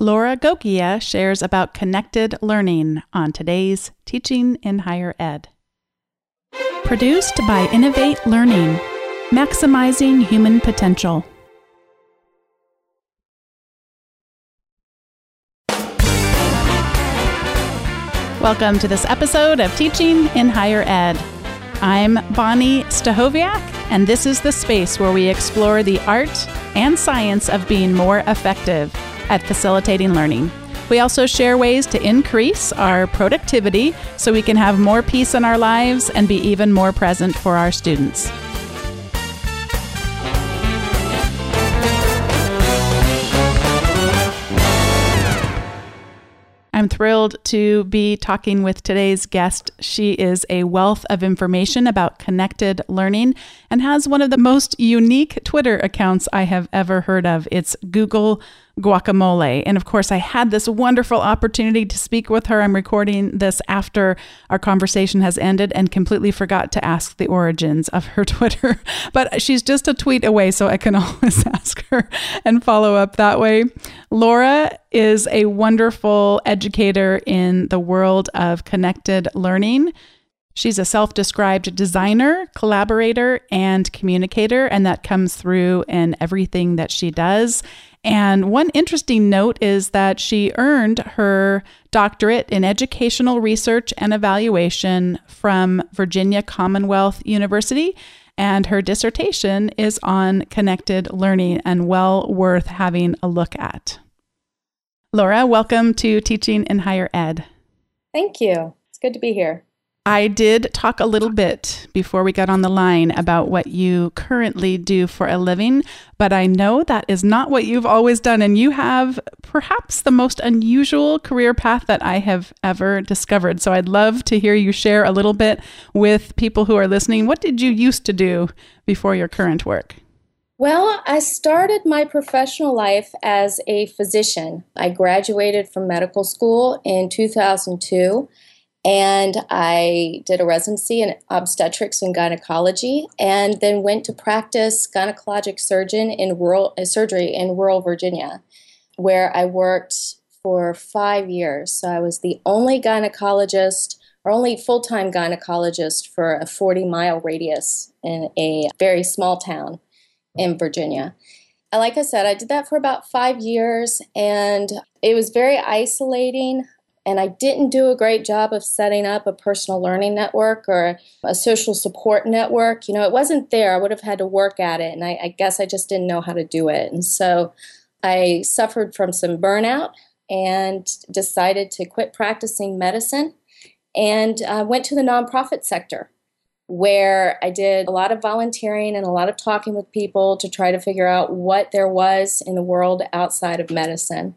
Laura Gogia shares about connected learning on today's Teaching in Higher Ed. Produced by Innovate Learning, maximizing human potential. Welcome to this episode of Teaching in Higher Ed. I'm Bonni Stachowiak, and this is the space where we explore the art and science of being more effective at facilitating learning. We also share ways to increase our productivity so we can have more peace in our lives and be even more present for our students. I'm thrilled to be talking with today's guest. She is a wealth of information about connected learning and has one of the most unique Twitter accounts I have ever heard of. It's Google guacamole. And of course, I had this wonderful opportunity to speak with her. I'm recording this after our conversation has ended and completely forgot to ask the origins of her Twitter. But she's just a tweet away, so I can always ask her and follow up that way. Laura is a wonderful educator in the world of connected learning. She's a self described designer, collaborator, and communicator, and that comes through in everything that she does. And one interesting note is that she earned her doctorate in educational research and evaluation from Virginia Commonwealth University. And her dissertation is on connected learning and well worth having a look at. Laura, welcome to Teaching in Higher Ed. Thank you. It's good to be here. I did talk a little bit before we got on the line about what you currently do for a living, but I know that is not what you've always done. And you have perhaps the most unusual career path that I have ever discovered. So I'd love to hear you share a little bit with people who are listening. What did you used to do before your current work? Well, I started my professional life as a physician. I graduated from medical school in 2002 and I did a residency in obstetrics and gynecology, and then went to practice gynecologic surgeon in rural uh, surgery in rural Virginia, where I worked for five years. So I was the only gynecologist or only full-time gynecologist for a 40-mile radius in a very small town in Virginia. And like I said, I did that for about five years, and it was very isolating and I didn't do a great job of setting up a personal learning network or a social support network. You know, it wasn't there. I would have had to work at it, and I, I guess I just didn't know how to do it. And so I suffered from some burnout and decided to quit practicing medicine and uh, went to the nonprofit sector where I did a lot of volunteering and a lot of talking with people to try to figure out what there was in the world outside of medicine.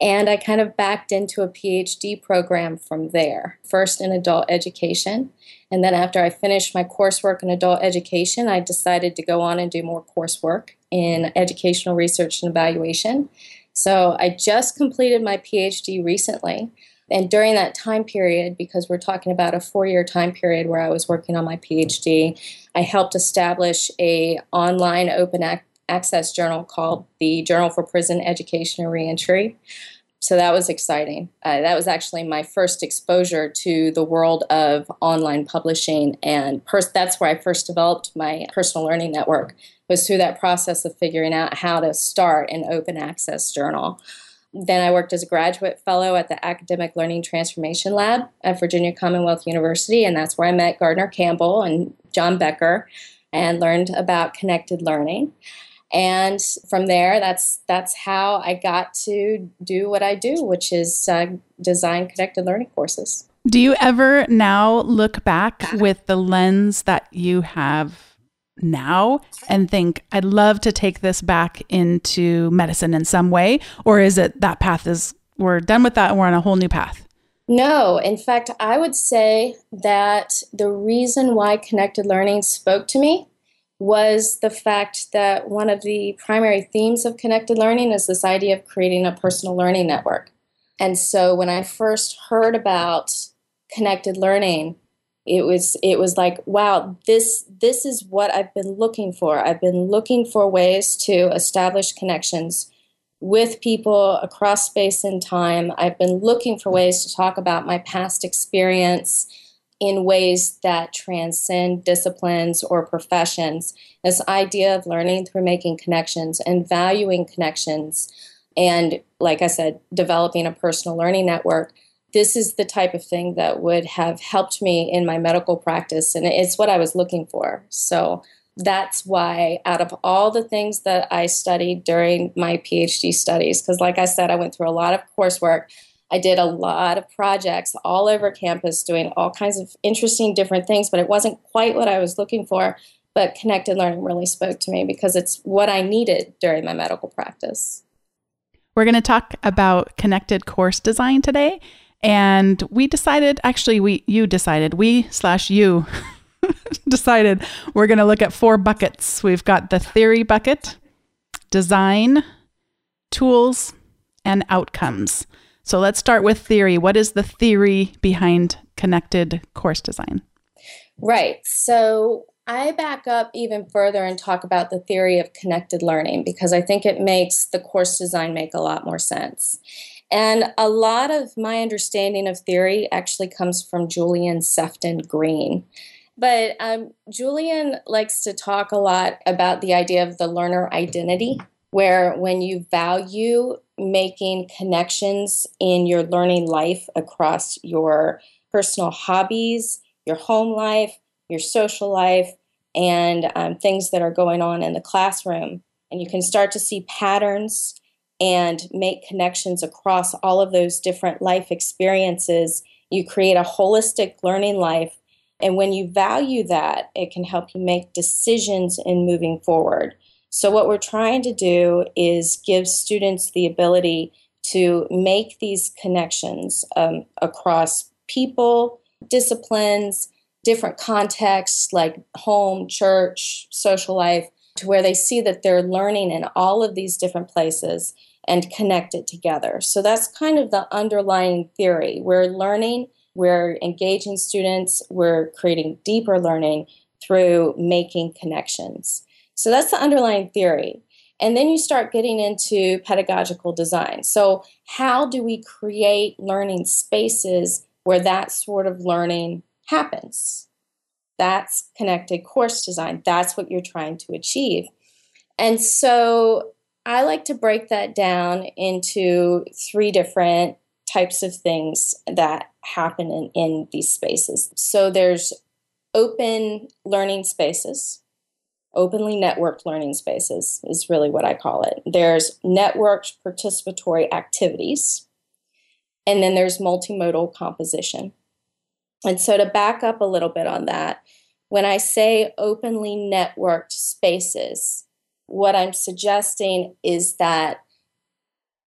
And I kind of backed into a PhD program from there, first in adult education. And then after I finished my coursework in adult education, I decided to go on and do more coursework in educational research and evaluation. So I just completed my PhD recently. And during that time period, because we're talking about a four-year time period where I was working on my PhD, I helped establish a online open ac- access journal called the Journal for Prison Education and Reentry. So that was exciting. Uh, that was actually my first exposure to the world of online publishing, and pers- that's where I first developed my personal learning network. Was through that process of figuring out how to start an open access journal. Then I worked as a graduate fellow at the Academic Learning Transformation Lab at Virginia Commonwealth University, and that's where I met Gardner Campbell and Jon Becker and learned about connected learning. And from there, that's that's how I got to do what I do, which is uh, design connected learning courses. Do you ever now look back with the lens that you have now and think I'd love to take this back into medicine in some way or is it that path is we're done with that and we're on a whole new path? No, in fact, I would say that the reason why connected learning spoke to me was the fact that one of the primary themes of connected learning is this idea of creating a personal learning network. And so when I first heard about connected learning, it was it was like wow this this is what i've been looking for i've been looking for ways to establish connections with people across space and time. I've been looking for ways to talk about my past experience in ways that transcend disciplines or professions. This idea of learning through making connections and valuing connections, and like I said, developing a personal learning network. This is the type of thing that would have helped me in my medical practice, and it's what I was looking for. So that's why, out of all the things that I studied during my PhD studies, because like I said, I went through a lot of coursework, I did a lot of projects all over campus doing all kinds of interesting different things, but it wasn't quite what I was looking for. But connected learning really spoke to me because it's what I needed during my medical practice. We're going to talk about connected course design today. And we decided, actually, we you decided, we slash you decided we're going to look at four buckets. We've got the theory bucket, design, tools, and outcomes. So let's start with theory. What is the theory behind connected course design? Right. So I back up even further and talk about the theory of connected learning because I think it makes the course design make a lot more sense. And a lot of my understanding of theory actually comes from Julian Sefton Green. But um, Julian likes to talk a lot about the idea of the learner identity, where when you value making connections in your learning life across your personal hobbies, your home life, your social life, and um, things that are going on in the classroom. And you can start to see patterns and make connections across all of those different life experiences. You create a holistic learning life. And when you value that, it can help you make decisions in moving forward. So, what we're trying to do is give students the ability to make these connections um, across people, disciplines, different contexts like home, church, social life, to where they see that they're learning in all of these different places and connect it together. So that's kind of the underlying theory. We're learning, we're engaging students, we're creating deeper learning through making connections. So that's the underlying theory. And then you start getting into pedagogical design. So, how do we create learning spaces where that sort of learning happens? That's connected course design. That's what you're trying to achieve. And so, I like to break that down into three different types of things that happen in, in these spaces. So, there's open learning spaces openly networked learning spaces is really what I call it. There's networked participatory activities, and then there's multimodal composition. And so, to back up a little bit on that, when I say openly networked spaces, what I'm suggesting is that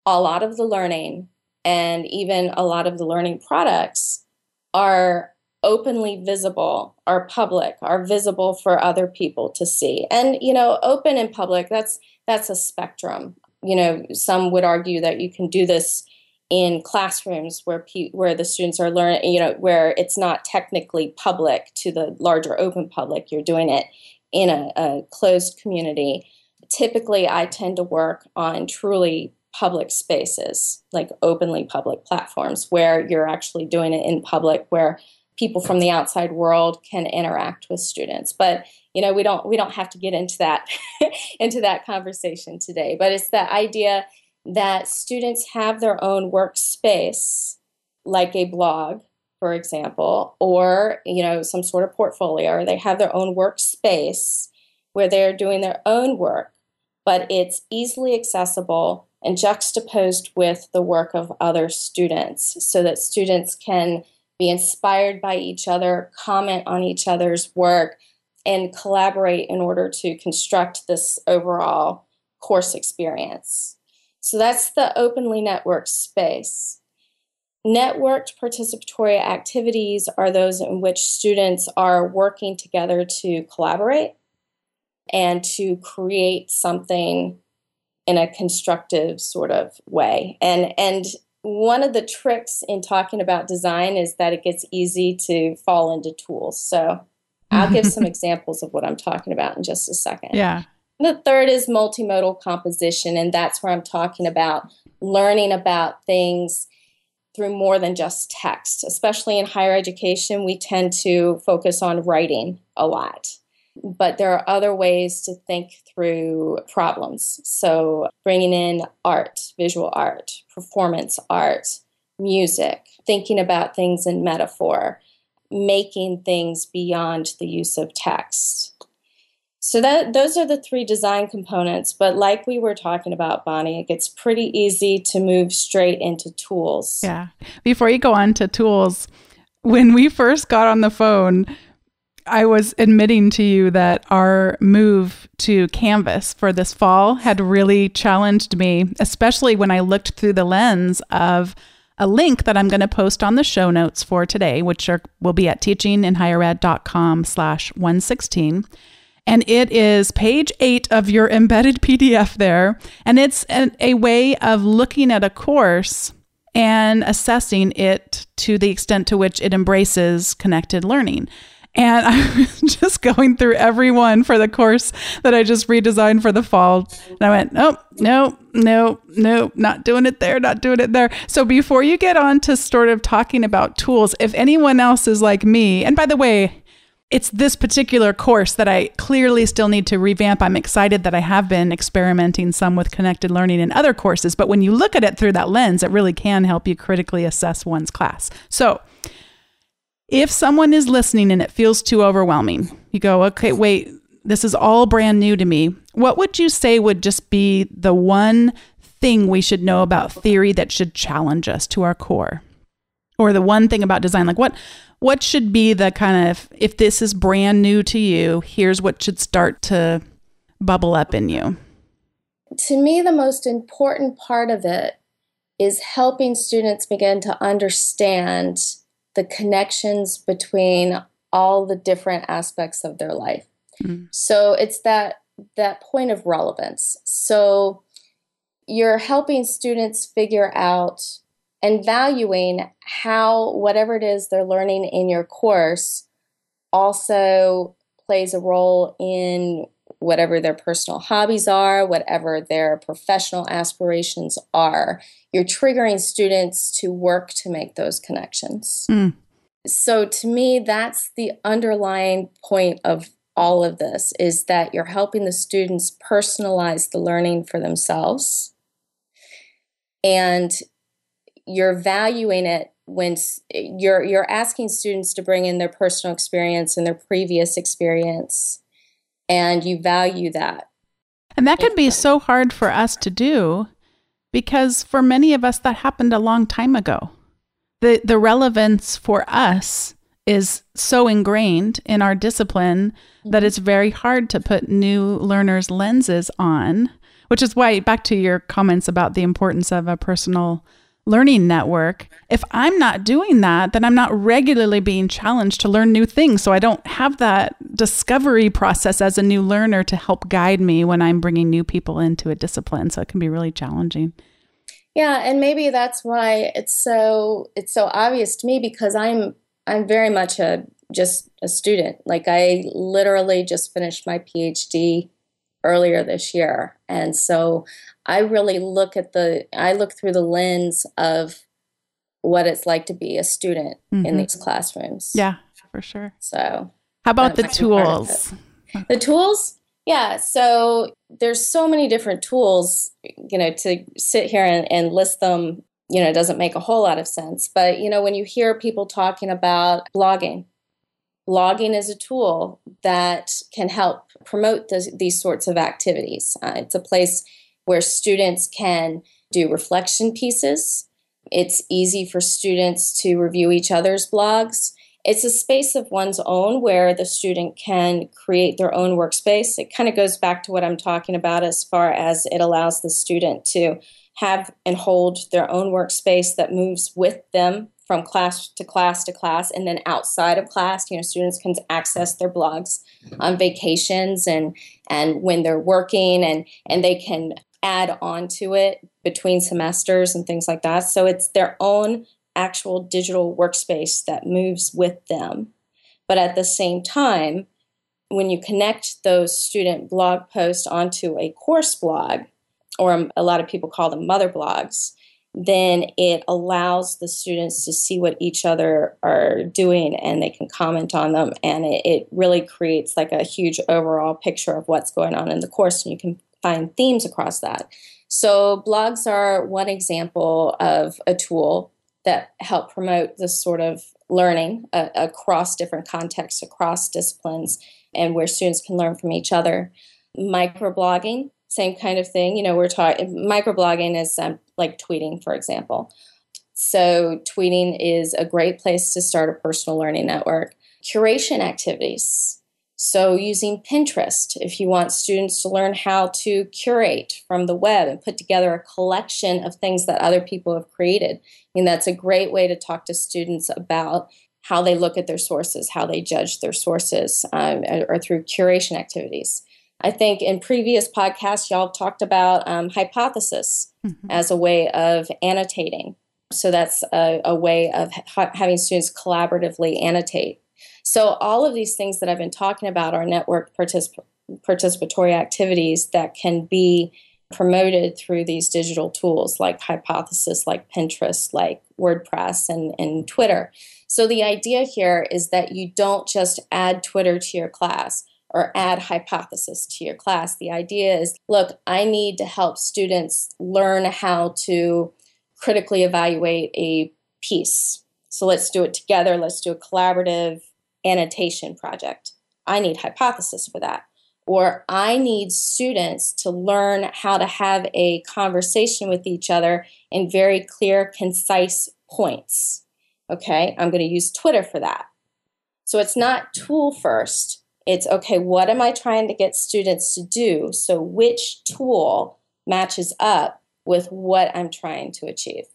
a lot of the learning and even a lot of the learning products are openly visible are public are visible for other people to see. And you know open and public that's that's a spectrum. You know some would argue that you can do this in classrooms where pe- where the students are learning you know where it's not technically public to the larger open public you're doing it in a, a closed community. Typically i tend to work on truly public spaces like openly public platforms where you're actually doing it in public where people from the outside world can interact with students. But you know we don't we don't have to get into that into that conversation today. But it's the idea that students have their own workspace like a blog for example or you know some sort of portfolio or they have their own workspace where they're doing their own work but it's easily accessible and juxtaposed with the work of other students so that students can be inspired by each other, comment on each other's work, and collaborate in order to construct this overall course experience. So that's the openly networked space. Networked participatory activities are those in which students are working together to collaborate and to create something in a constructive sort of way. And and one of the tricks in talking about design is that it gets easy to fall into tools. So I'll give some examples of what I'm talking about in just a second. Yeah. The third is multimodal composition, and that's where I'm talking about learning about things through more than just text. Especially in higher education, we tend to focus on writing a lot. But there are other ways to think through problems. So, bringing in art, visual art, performance art, music, thinking about things in metaphor, making things beyond the use of text. So that those are the three design components, but like we were talking about Bonni, it gets pretty easy to move straight into tools. Yeah. Before you go on to tools, when we first got on the phone, I was admitting to you that our move to Canvas for this fall had really challenged me, especially when I looked through the lens of a link that I'm going to post on the show notes for today, which are, will be at teachinginhighered.com slash 116. And it is page eight of your embedded PDF there. And it's an, a way of looking at a course and assessing it to the extent to which it embraces connected learning. And I was just going through every one for the course that I just redesigned for the fall. And I went, nope, nope, nope, nope, not doing it there, not doing it there. So before you get on to sort of talking about tools, if anyone else is like me, and by the way, it's this particular course that I clearly still need to revamp. I'm excited that I have been experimenting some with connected learning in other courses, but when you look at it through that lens, it really can help you critically assess one's class. So, if someone is listening and it feels too overwhelming, you go, okay, wait, this is all brand new to me. What would you say would just be the one thing we should know about theory that should challenge us to our core? Or the one thing about design? Like what what should be the kind of if this is brand new to you, here's what should start to bubble up in you? To me, the most important part of it is helping students begin to understand the connections between all the different aspects of their life. Mm. So it's that that point of relevance. So you're helping students figure out and valuing how whatever it is they're learning in your course also plays a role in whatever their personal hobbies are, whatever their professional aspirations are. You're triggering students to work to make those connections. Mm. So to me that's the underlying point of all of this is that you're helping the students personalize the learning for themselves. And you're valuing it when you're you're asking students to bring in their personal experience and their previous experience and you value that and that can be so hard for us to do because for many of us that happened a long time ago the the relevance for us is so ingrained in our discipline mm-hmm. that it's very hard to put new learners lenses on which is why back to your comments about the importance of a personal learning network, if I'm not doing that, then I'm not regularly being challenged to learn new things. So I don't have that discovery process as a new learner to help guide me when I'm bringing new people into a discipline. So it can be really challenging. Yeah, and maybe that's why it's so it's so obvious to me because I'm I'm very much a just a student. Like I literally just finished my PhD earlier this year. And so I really look at the I look through the lens of what it's like to be a student mm-hmm. in these classrooms. Yeah, for sure. So, how about the tools? The tools? Yeah, so there's so many different tools, you know, to sit here and, and list them, you know, doesn't make a whole lot of sense. But, you know, when you hear people talking about blogging, blogging is a tool that can help promote this, these sorts of activities. Uh, it's a place where students can do reflection pieces. It's easy for students to review each other's blogs. It's a space of one's own where the student can create their own workspace. It kind of goes back to what I'm talking about as far as it allows the student to have and hold their own workspace that moves with them from class to class to class and then outside of class you know students can access their blogs on vacations and and when they're working and and they can add on to it between semesters and things like that. So it's their own actual digital workspace that moves with them. But at the same time, when you connect those student blog posts onto a course blog, or um, a lot of people call them mother blogs, then it allows the students to see what each other are doing and they can comment on them. And it, it really creates like a huge overall picture of what's going on in the course. And you can find themes across that. So, blogs are one example of a tool that help promote this sort of learning uh, across different contexts, across disciplines, and where students can learn from each other. Microblogging, same kind of thing. You know, we're talking microblogging is um, like tweeting, for example. So, tweeting is a great place to start a personal learning network. Curation activities. So, using Pinterest, if you want students to learn how to curate from the web and put together a collection of things that other people have created, and that's a great way to talk to students about how they look at their sources, how they judge their sources, um, or through curation activities. I think in previous podcasts, y'all talked about um, hypothesis mm-hmm. as a way of annotating. So that's a, a way of ha- having students collaboratively annotate so, all of these things that I've been talking about are network particip- participatory activities that can be promoted through these digital tools like Hypothesis, like Pinterest, like WordPress, and, and Twitter. So, the idea here is that you don't just add Twitter to your class or add Hypothesis to your class. The idea is look, I need to help students learn how to critically evaluate a piece. So, let's do it together. Let's do a collaborative annotation project. I need hypothesis for that. Or I need students to learn how to have a conversation with each other in very clear, concise points. Okay, I'm going to use Twitter for that. So it's not tool first. It's okay, what am I trying to get students to do? So which tool matches up with what I'm trying to achieve?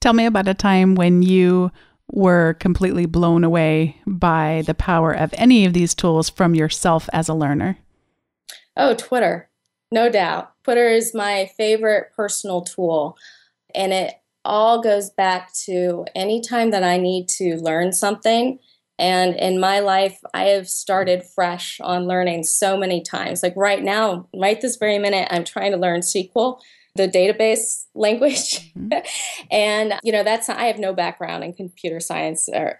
Tell me about a time when you were completely blown away by the power of any of these tools from yourself as a learner? Oh, Twitter, no doubt. Twitter is my favorite personal tool. And it all goes back to any time that I need to learn something. And in my life, I have started fresh on learning so many times. Like right now, right this very minute, I'm trying to learn SQL the database language. Mm-hmm. and, you know, that's, I have no background in computer science, or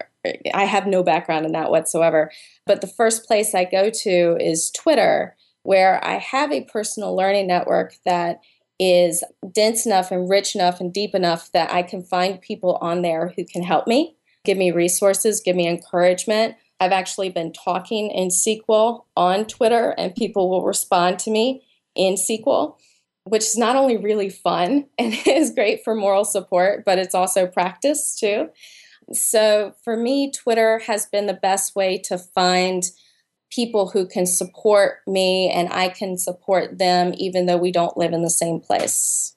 I have no background in that whatsoever. But the first place I go to is Twitter, where I have a personal learning network that is dense enough and rich enough and deep enough that I can find people on there who can help me, give me resources, give me encouragement. I've actually been talking in SQL on Twitter, and people will respond to me in SQL which is not only really fun and is great for moral support, but it's also practice too. So for me, Twitter has been the best way to find people who can support me and I can support them even though we don't live in the same place.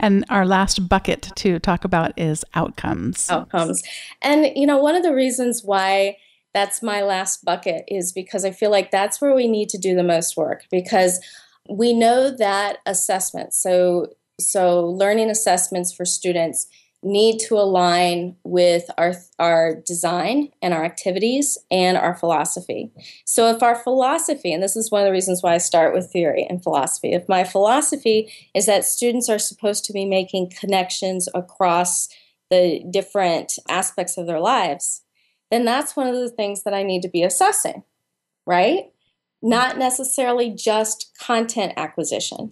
And our last bucket to talk about is outcomes. Outcomes. And, you know, one of the reasons why that's my last bucket is because I feel like that's where we need to do the most work because we know that assessments, so so learning assessments for students need to align with our our design and our activities and our philosophy. So if our philosophy and this is one of the reasons why I start with theory and philosophy. If my philosophy is that students are supposed to be making connections across the different aspects of their lives, then that's one of the things that I need to be assessing, right? Not necessarily just content acquisition.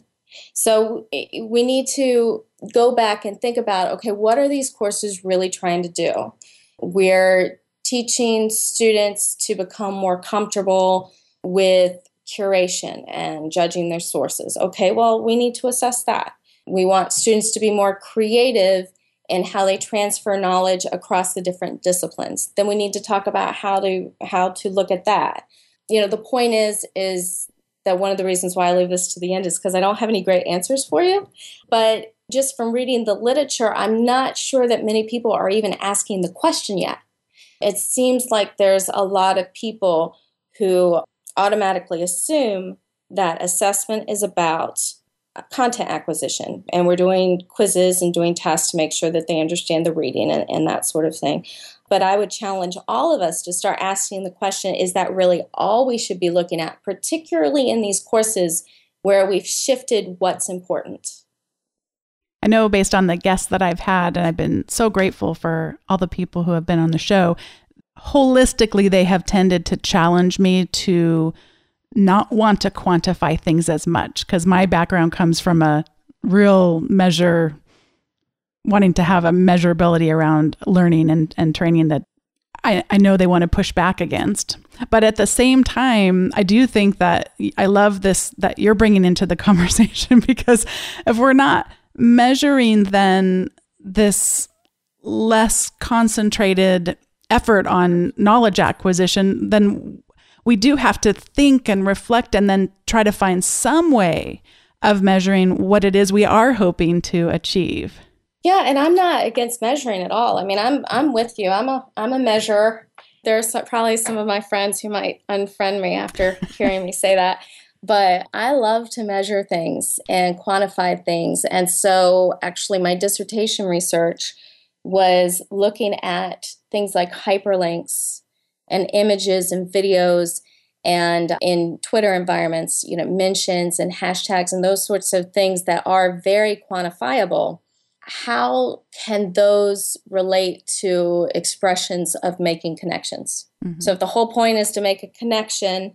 So we need to go back and think about okay, what are these courses really trying to do? We're teaching students to become more comfortable with curation and judging their sources. Okay, well, we need to assess that. We want students to be more creative in how they transfer knowledge across the different disciplines. Then we need to talk about how to how to look at that you know, the point is, is that one of the reasons why I leave this to the end is because I don't have any great answers for you. But just from reading the literature, I'm not sure that many people are even asking the question yet. It seems like there's a lot of people who automatically assume that assessment is about content acquisition and we're doing quizzes and doing tests to make sure that they understand the reading and, and that sort of thing But I would challenge all of us to start asking the question is that really all we should be looking at, particularly in these courses where we've shifted what's important? I know based on the guests that I've had, and I've been so grateful for all the people who have been on the show, holistically, they have tended to challenge me to not want to quantify things as much because my background comes from a real measure, wanting to have a measurability around learning and, and training that I, I know they want to push back against. But at the same time, I do think that I love this that you're bringing into the conversation because if we're not measuring then this less concentrated effort on knowledge acquisition, then we do have to think and reflect and then try to find some way of measuring what it is we are hoping to achieve. Yeah, and I'm not against measuring at all. I mean, I'm I'm with you. I'm a I'm a measurer. There's probably some of my friends who might unfriend me after hearing me say that. But I love to measure things and quantify things. And so, actually, my dissertation research was looking at things like hyperlinks and images and videos and in Twitter environments, you know, mentions and hashtags and those sorts of things that are very quantifiable. How can those relate to expressions of making connections? Mm-hmm. So, if the whole point is to make a connection,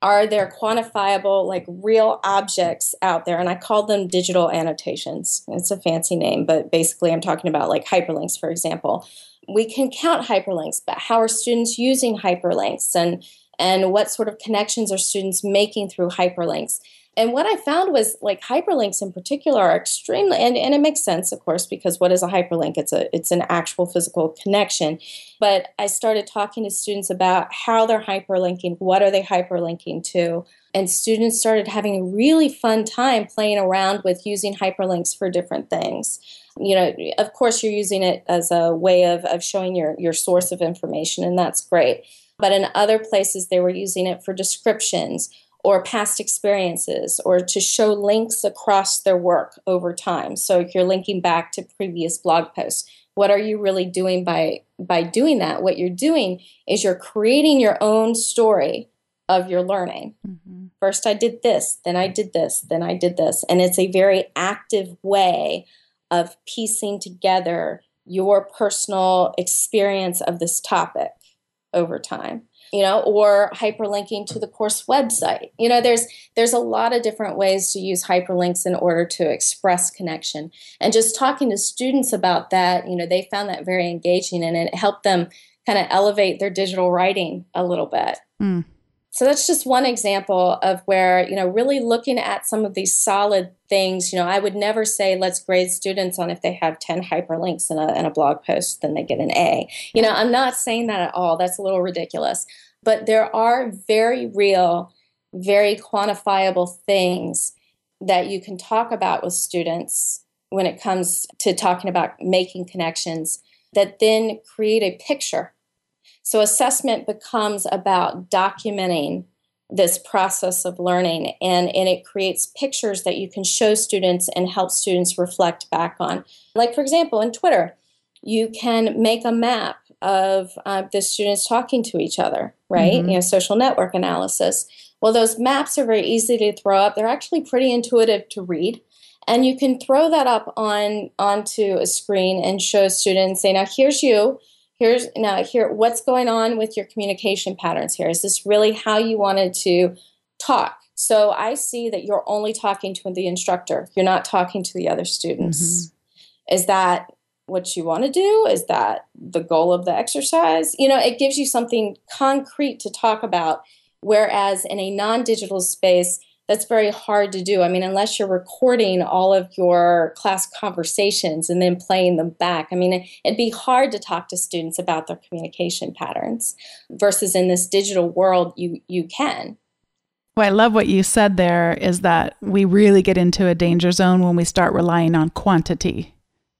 are there quantifiable, like real objects out there? And I call them digital annotations. It's a fancy name, but basically, I'm talking about like hyperlinks, for example. We can count hyperlinks, but how are students using hyperlinks and and what sort of connections are students making through hyperlinks? And what I found was like hyperlinks in particular are extremely and, and it makes sense, of course, because what is a hyperlink? It's a it's an actual physical connection. But I started talking to students about how they're hyperlinking, what are they hyperlinking to? And students started having a really fun time playing around with using hyperlinks for different things. You know, of course you're using it as a way of, of showing your, your source of information, and that's great. But in other places, they were using it for descriptions or past experiences or to show links across their work over time. So if you're linking back to previous blog posts, what are you really doing by by doing that? What you're doing is you're creating your own story of your learning. Mm-hmm. First I did this, then I did this, then I did this, and it's a very active way of piecing together your personal experience of this topic over time you know or hyperlinking to the course website. You know there's there's a lot of different ways to use hyperlinks in order to express connection. And just talking to students about that you know they found that very engaging and it helped them kind of elevate their digital writing a little bit. Mm. so that's just one example of where you know really looking at some of these solid things you know i would never say let's grade students on if they have 10 hyperlinks in a, in a blog post then they get an a. You know i'm not saying that at all. That's a little ridiculous but there are very real, very quantifiable things that you can talk about with students when it comes to talking about making connections that then create a picture. So, assessment becomes about documenting this process of learning and, and it creates pictures that you can show students and help students reflect back on. Like, for example, in Twitter, you can make a map of uh, the students talking to each other, right? Mm-hmm. You know, social network analysis. Well, those maps are very easy to throw up. They're actually pretty intuitive to read. And you can throw that up on onto a screen and show students, say, now here's you. Here's now here what's going on with your communication patterns here. Is this really how you wanted to talk? So I see that you're only talking to the instructor. You're not talking to the other students. Mm-hmm. Is that what you want to do? Is that the goal of the exercise? You know, it gives you something concrete to talk about. Whereas in a non digital space, that's very hard to do. I mean, unless you're recording all of your class conversations and then playing them back. I mean, it'd be hard to talk to students about their communication patterns versus in this digital world, you, you can. Well, I love what you said there is that we really get into a danger zone when we start relying on quantity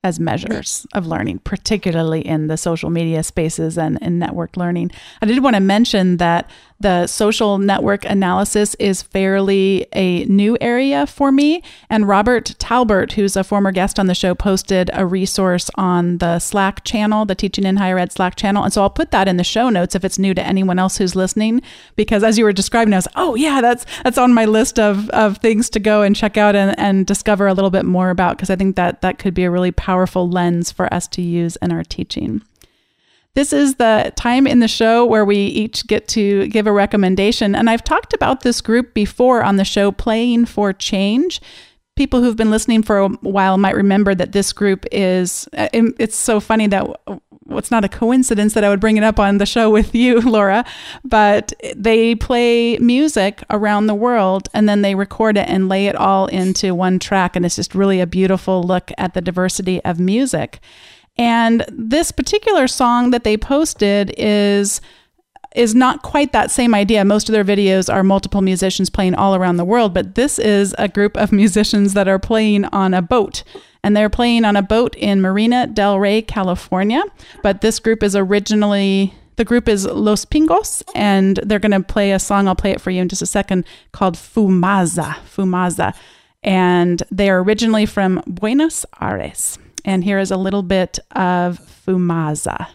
as measures of learning, particularly in the social media spaces and in network learning. I did want to mention that the social network analysis is fairly a new area for me. And Robert Talbert, who's a former guest on the show, posted a resource on the Slack channel, the Teaching in Higher Ed Slack channel. And so I'll put that in the show notes if it's new to anyone else who's listening, because as you were describing, I was, oh yeah, that's that's on my list of, of things to go and check out and, and discover a little bit more about, because I think that that could be a really powerful lens for us to use in our teaching. This is the time in the show where we each get to give a recommendation. And I've talked about this group before on the show, Playing for Change. People who've been listening for a while might remember that this group is, uh, it's so funny that it's not a coincidence that I would bring it up on the show with you, Laura, but they play music around the world and then they record it and lay it all into one track. And it's just really a beautiful look at the diversity of music. And this particular song that they posted is is not quite that same idea. Most of their videos are multiple musicians playing all around the world, but this is a group of musicians that are playing on a boat. And they're playing on a boat in Marina del Rey, California. But this group is originally the group is Los Pinguos, and they're going to play a song. I'll play it for you in just a second called Fumaza. Fumaza. And they are originally from Buenos Aires. And here is a little bit of Fumaza.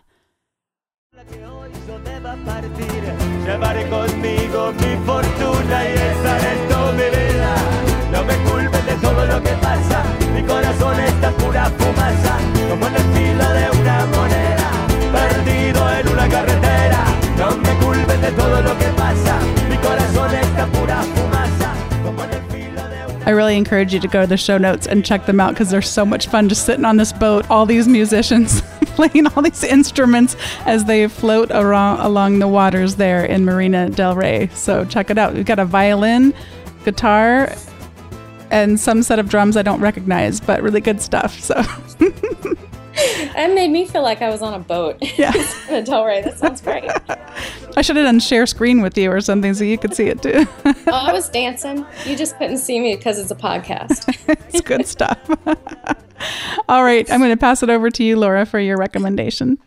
Todo lo que pasa. I really encourage you to go to the show notes and check them out because they're so much fun just sitting on this boat, all these musicians playing all these instruments as they float around, along the waters there in Marina del Rey. So check it out. We've got a violin, guitar, and some set of drums I don't recognize, but really good stuff. So That made me feel like I was on a boat. Yeah. Rey. That sounds great. I should have done share screen with you or something so you could see it too. oh, I was dancing. You just couldn't see me because it's a podcast. it's good stuff. All right. I'm going to pass it over to you, Laura, for your recommendation.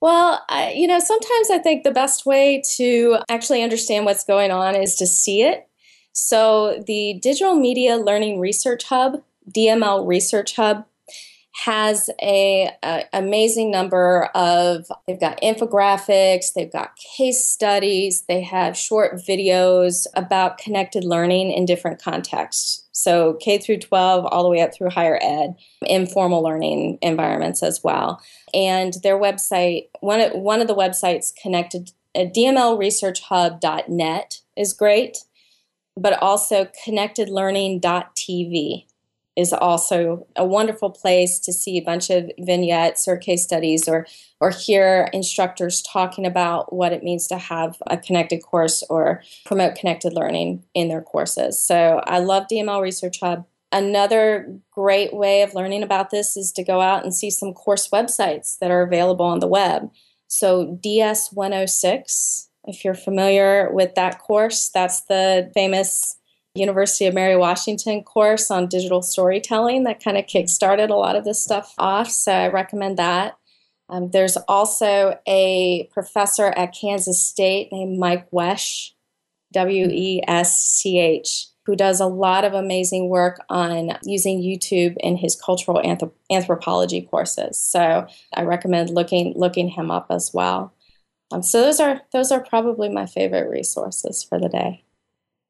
Well, I, you know, sometimes I think the best way to actually understand what's going on is to see it. So, the Digital Media Learning Research Hub, DML Research Hub, has a, a, amazing number of they've got infographics they've got case studies they have short videos about connected learning in different contexts. So k through 12 all the way up through higher ed informal learning environments as well. And their website one of, one of the websites connected uh, dmlresearchhub.net is great but also connectedlearning.tv is also a wonderful place to see a bunch of vignettes or case studies or or hear instructors talking about what it means to have a connected course or promote connected learning in their courses. So I love DML Research Hub. Another great way of learning about this is to go out and see some course websites that are available on the web. So DS106, if you're familiar with that course, that's the famous University of Mary Washington course on digital storytelling that kind of kickstarted a lot of this stuff off. So I recommend that. Um, there's also a professor at Kansas State named Mike Wesch, W E S C H, who does a lot of amazing work on using YouTube in his cultural anthrop- anthropology courses. So I recommend looking looking him up as well. Um, so those are those are probably my favorite resources for the day.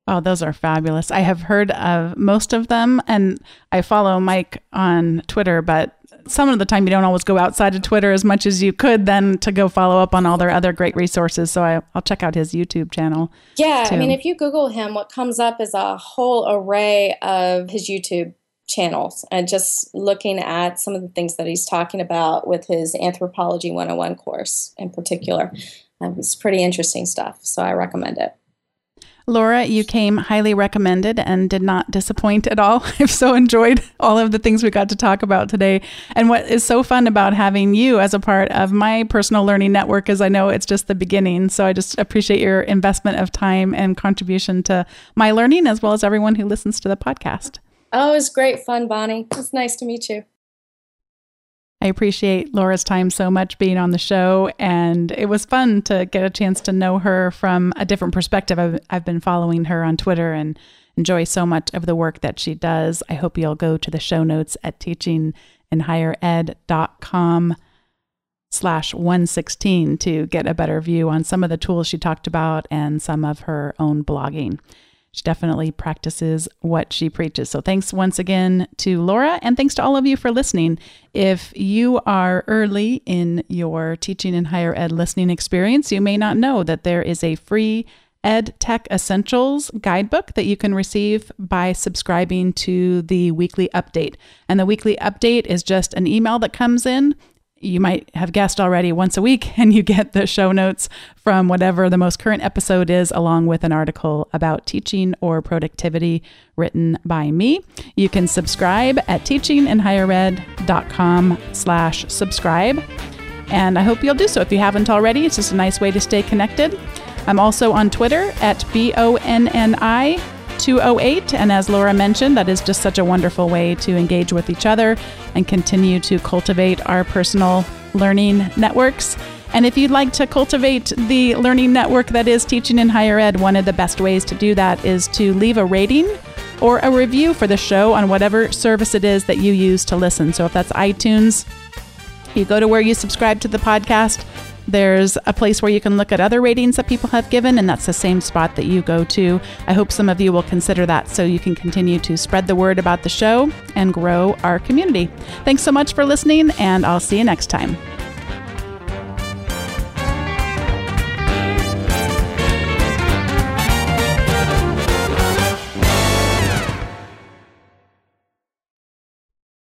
Oh, those are fabulous. I have heard of most of them and I follow Mike on Twitter, but some of the time you don't always go outside of Twitter as much as you could then to go follow up on all their other great resources. So I, will check out his YouTube channel. Yeah. too. I mean, if you Google him, what comes up is a whole array of his YouTube channels and just looking at some of the things that he's talking about with his Anthropology 101 course in particular. Um, it's pretty interesting stuff. So I recommend it. Laura, you came highly recommended and did not disappoint at all. I've so enjoyed all of the things we got to talk about today. And what is so fun about having you as a part of my personal learning network is I know it's just the beginning. So I just appreciate your investment of time and contribution to my learning as well as everyone who listens to the podcast. Oh, it was great fun, Bonni. It's nice to meet you. I appreciate Laura's time so much being on the show, and it was fun to get a chance to know her from a different perspective. I've, I've been following her on Twitter and enjoy so much of the work that she does. I hope you'll go to the show notes at teachinginhighered.com slash 116 to get a better view on some of the tools she talked about and some of her own blogging. She definitely practices what she preaches. So thanks once again to Laura, and thanks to all of you for listening. If you are early in your teaching in higher ed listening experience, you may not know that there is a free Ed Tech Essentials guidebook that you can receive by subscribing to the weekly update. And the weekly update is just an email that comes in you might have guessed already once a week, and you get the show notes from whatever the most current episode is, along with an article about teaching or productivity written by me. You can subscribe at teachinginhighered.com slash subscribe. And I hope you'll do so if you haven't already. It's just a nice way to stay connected. I'm also on Twitter at B O N N I 208. And as Laura mentioned, that is just such a wonderful way to engage with each other and continue to cultivate our personal learning networks. And if you'd like to cultivate the learning network that is teaching in higher ed, one of the best ways to do that is to leave a rating or a review for the show on whatever service it is that you use to listen. So if that's iTunes, you go to where you subscribe to the podcast there's a place where you can look at other ratings that people have given, and that's the same spot that you go to. I hope some of you will consider that so you can continue to spread the word about the show and grow our community. Thanks so much for listening, and I'll see you next time.